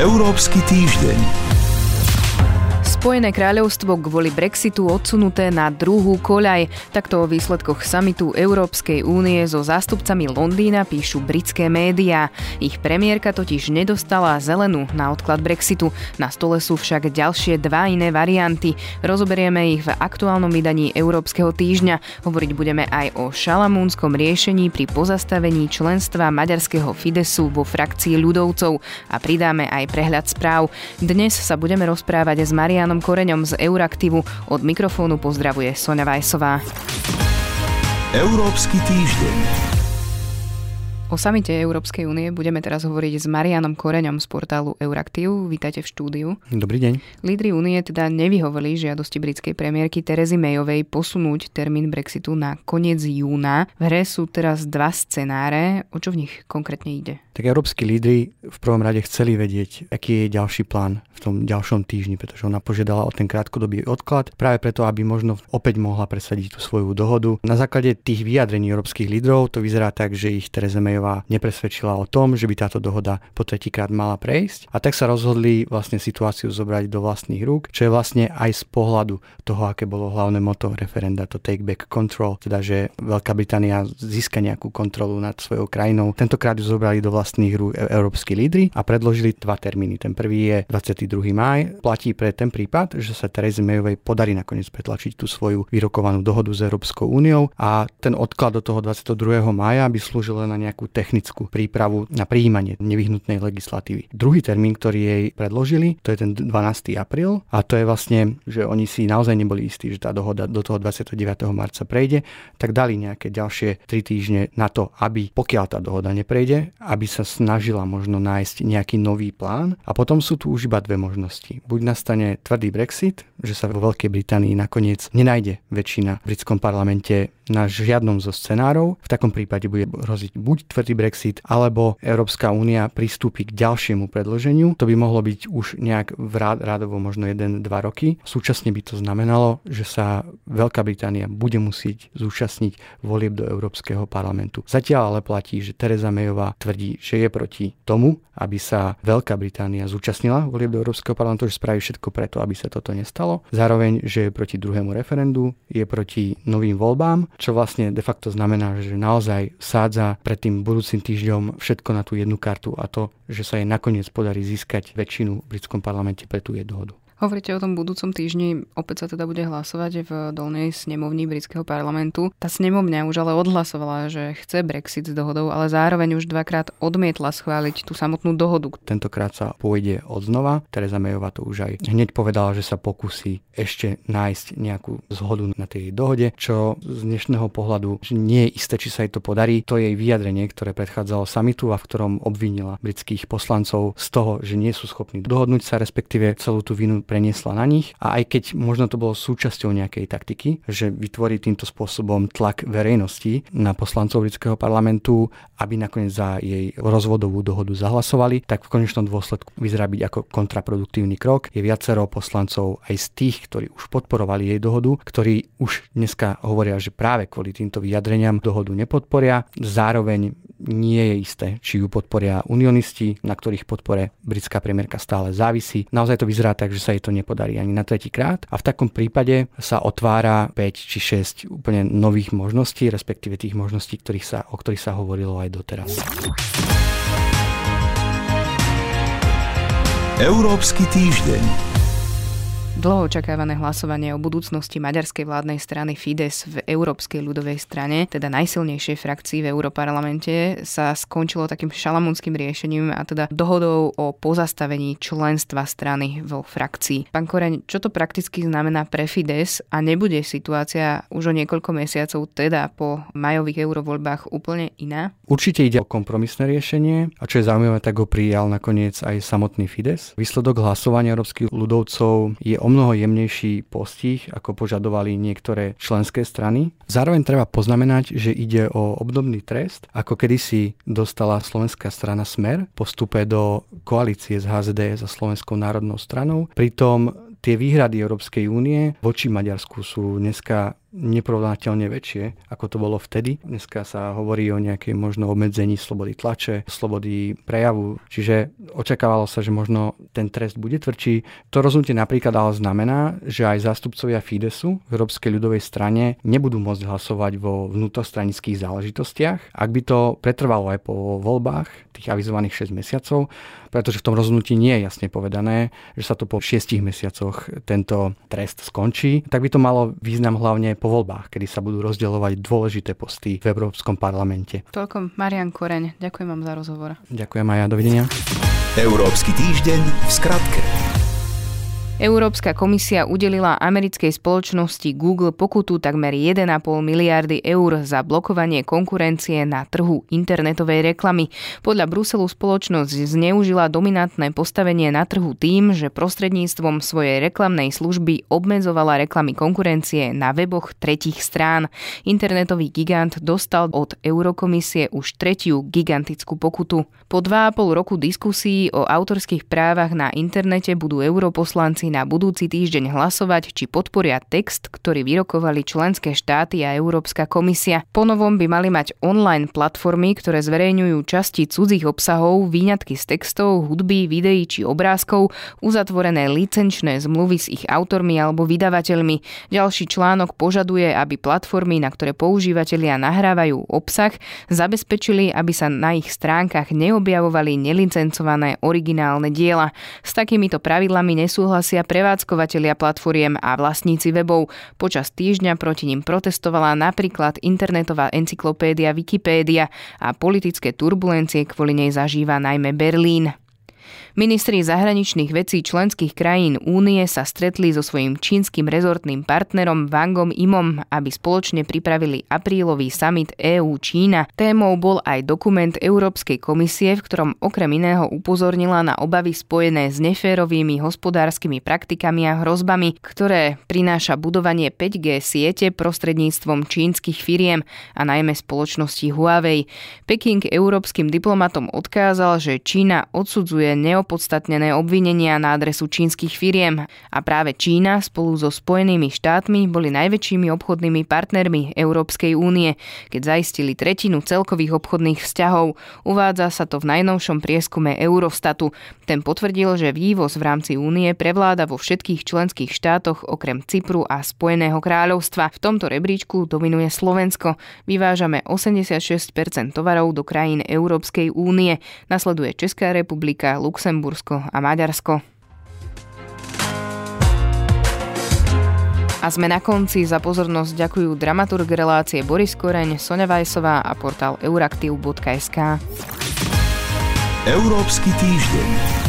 Európsky týždeň. Spojené kráľovstvo kvôli Brexitu odsunuté na druhú koľaj. Takto o výsledkoch samitu Európskej únie so zástupcami Londýna píšu britské médiá. Ich premiérka totiž nedostala zelenú na odklad Brexitu. Na stole sú však ďalšie dva iné varianty. Rozoberieme ich v aktuálnom vydaní Európskeho týždňa. Hovoriť budeme aj o šalamúnskom riešení pri pozastavení členstva maďarského Fidesu vo frakcii ľudovcov a pridáme aj prehľad správ. Dnes sa budeme rozprávať s Marianom Jánom Koreňom z Euraktivu. Od mikrofónu pozdravuje Sonja Vajsová. Európsky týždeň. O samite Európskej únie budeme teraz hovoriť s Marianom Koreňom z portálu Euraktiv. Vítajte v štúdiu. Dobrý deň. Lídry únie teda nevyhoveli žiadosti britskej premiérky Terezy Mayovej posunúť termín Brexitu na koniec júna. V hre sú teraz dva scenáre. O čo v nich konkrétne ide? Tak európsky lídry v prvom rade chceli vedieť, aký je ďalší plán v tom ďalšom týždni, pretože ona požiadala o ten krátkodobý odklad, práve preto, aby možno opäť mohla presadiť tú svoju dohodu. Na základe tých vyjadrení európskych lídrov to vyzerá tak, že ich Tereza Mayová Mayová nepresvedčila o tom, že by táto dohoda po tretíkrát mala prejsť. A tak sa rozhodli vlastne situáciu zobrať do vlastných rúk, čo je vlastne aj z pohľadu toho, aké bolo hlavné moto referenda, to take back control, teda že Veľká Británia získa nejakú kontrolu nad svojou krajinou. Tentokrát ju zobrali do vlastných rúk e- európsky lídry a predložili dva termíny. Ten prvý je 22. maj, platí pre ten prípad, že sa Therese Mayovej podarí nakoniec pretlačiť tú svoju vyrokovanú dohodu s Európskou úniou a ten odklad do toho 22. maja by slúžil len na nejakú technickú prípravu na prijímanie nevyhnutnej legislatívy. Druhý termín, ktorý jej predložili, to je ten 12. apríl a to je vlastne, že oni si naozaj neboli istí, že tá dohoda do toho 29. marca prejde, tak dali nejaké ďalšie 3 týždne na to, aby pokiaľ tá dohoda neprejde, aby sa snažila možno nájsť nejaký nový plán a potom sú tu už iba dve možnosti. Buď nastane tvrdý Brexit, že sa vo Veľkej Británii nakoniec nenájde väčšina v britskom parlamente na žiadnom zo scenárov. V takom prípade bude hroziť buď tvrdý Brexit, alebo Európska únia pristúpi k ďalšiemu predloženiu. To by mohlo byť už nejak v rád, rádovo možno 1-2 roky. Súčasne by to znamenalo, že sa Veľká Británia bude musieť zúčastniť volieb do Európskeho parlamentu. Zatiaľ ale platí, že Teresa Mayová tvrdí, že je proti tomu, aby sa Veľká Británia zúčastnila volieb do Európskeho parlamentu, že spraví všetko preto, aby sa toto nestalo. Zároveň, že je proti druhému referendu, je proti novým voľbám, čo vlastne de facto znamená, že naozaj sádza pred tým budúcim týždňom všetko na tú jednu kartu a to, že sa jej nakoniec podarí získať väčšinu v britskom parlamente pre tú jednu dohodu. Hovoríte o tom budúcom týždni, opäť sa teda bude hlasovať v dolnej snemovni britského parlamentu. Tá snemovňa už ale odhlasovala, že chce Brexit s dohodou, ale zároveň už dvakrát odmietla schváliť tú samotnú dohodu. Tentokrát sa pôjde od znova. Teresa Mayová to už aj hneď povedala, že sa pokusí ešte nájsť nejakú zhodu na tej dohode, čo z dnešného pohľadu nie je isté, či sa jej to podarí. To jej vyjadrenie, ktoré predchádzalo samitu a v ktorom obvinila britských poslancov z toho, že nie sú schopní dohodnúť sa, respektíve celú tú vinu preniesla na nich. A aj keď možno to bolo súčasťou nejakej taktiky, že vytvorí týmto spôsobom tlak verejnosti na poslancov britského parlamentu, aby nakoniec za jej rozvodovú dohodu zahlasovali, tak v konečnom dôsledku vyzerá byť ako kontraproduktívny krok. Je viacero poslancov aj z tých, ktorí už podporovali jej dohodu, ktorí už dneska hovoria, že práve kvôli týmto vyjadreniam dohodu nepodporia. Zároveň nie je isté, či ju podporia unionisti, na ktorých podpore britská premiérka stále závisí. Naozaj to vyzerá tak, že sa jej to nepodarí ani na tretí krát a v takom prípade sa otvára 5 či 6 úplne nových možností, respektíve tých možností, ktorých sa, o ktorých sa hovorilo aj doteraz. Európsky týždeň. Dlho očakávané hlasovanie o budúcnosti maďarskej vládnej strany Fides v Európskej ľudovej strane, teda najsilnejšej frakcii v Európarlamente, sa skončilo takým šalamúnským riešením a teda dohodou o pozastavení členstva strany vo frakcii. Pán Koreň, čo to prakticky znamená pre Fides a nebude situácia už o niekoľko mesiacov, teda po majových eurovoľbách úplne iná? Určite ide o kompromisné riešenie a čo je zaujímavé, tak ho prijal nakoniec aj samotný Fides. Výsledok hlasovania európskych ľudovcov je o mnoho jemnejší postih, ako požadovali niektoré členské strany. Zároveň treba poznamenať, že ide o obdobný trest, ako kedysi dostala slovenská strana Smer po vstupe do koalície s HZD za Slovenskou národnou stranou. Pritom tie výhrady Európskej únie voči Maďarsku sú dneska neporovnateľne väčšie, ako to bolo vtedy. Dneska sa hovorí o nejakej možno obmedzení slobody tlače, slobody prejavu, čiže očakávalo sa, že možno ten trest bude tvrdší. To rozhodnutie napríklad ale znamená, že aj zástupcovia Fidesu v Európskej ľudovej strane nebudú môcť hlasovať vo vnútrostranických záležitostiach. Ak by to pretrvalo aj po voľbách, tých avizovaných 6 mesiacov, pretože v tom rozhodnutí nie je jasne povedané, že sa to po 6 mesiacoch tento trest skončí, tak by to malo význam hlavne po voľbách, kedy sa budú rozdeľovať dôležité posty v Európskom parlamente. Toľko Marian Koreň. Ďakujem vám za rozhovor. Ďakujem aj ja. Dovidenia. Európsky týždeň v skratke. Európska komisia udelila americkej spoločnosti Google pokutu takmer 1,5 miliardy eur za blokovanie konkurencie na trhu internetovej reklamy. Podľa Bruselu spoločnosť zneužila dominantné postavenie na trhu tým, že prostredníctvom svojej reklamnej služby obmedzovala reklamy konkurencie na weboch tretich strán. Internetový gigant dostal od Eurokomisie už tretiu gigantickú pokutu. Po 2,5 roku diskusí o autorských právach na internete budú europoslanci na budúci týždeň hlasovať, či podporia text, ktorý vyrokovali členské štáty a Európska komisia. Ponovom by mali mať online platformy, ktoré zverejňujú časti cudzích obsahov, výňatky z textov, hudby, videí či obrázkov, uzatvorené licenčné zmluvy s ich autormi alebo vydavateľmi. Ďalší článok požaduje, aby platformy, na ktoré používateľia nahrávajú obsah, zabezpečili, aby sa na ich stránkach neobjavovali nelicencované originálne diela. S takýmito pravidlami nesúhlasia teda prevádzkovateľia platformiem a vlastníci webov. Počas týždňa proti nim protestovala napríklad internetová encyklopédia Wikipédia a politické turbulencie kvôli nej zažíva najmä Berlín. Ministri zahraničných vecí členských krajín únie sa stretli so svojím čínskym rezortným partnerom Wangom Imom, aby spoločne pripravili aprílový summit EU-Čína. Témou bol aj dokument Európskej komisie, v ktorom okrem iného upozornila na obavy spojené s neférovými hospodárskymi praktikami a hrozbami, ktoré prináša budovanie 5G siete prostredníctvom čínskych firiem a najmä spoločnosti Huawei. Peking európskym diplomatom odkázal, že Čína odsudzuje neo neopodstatnené obvinenia na adresu čínskych firiem a práve Čína spolu so Spojenými štátmi boli najväčšími obchodnými partnermi Európskej únie, keď zaistili tretinu celkových obchodných vzťahov. Uvádza sa to v najnovšom prieskume Eurostatu. Ten potvrdil, že vývoz v rámci únie prevláda vo všetkých členských štátoch okrem Cypru a Spojeného kráľovstva. V tomto rebríčku dominuje Slovensko. Vyvážame 86% tovarov do krajín Európskej únie. Nasleduje Česká republika, Luxemburg, Luxembursko a Maďarsko. A sme na konci. Za pozornosť ďakujú dramaturg relácie Boris Koreň, Sonja Vajsová a portál euraktiv.sk. Európsky týždeň.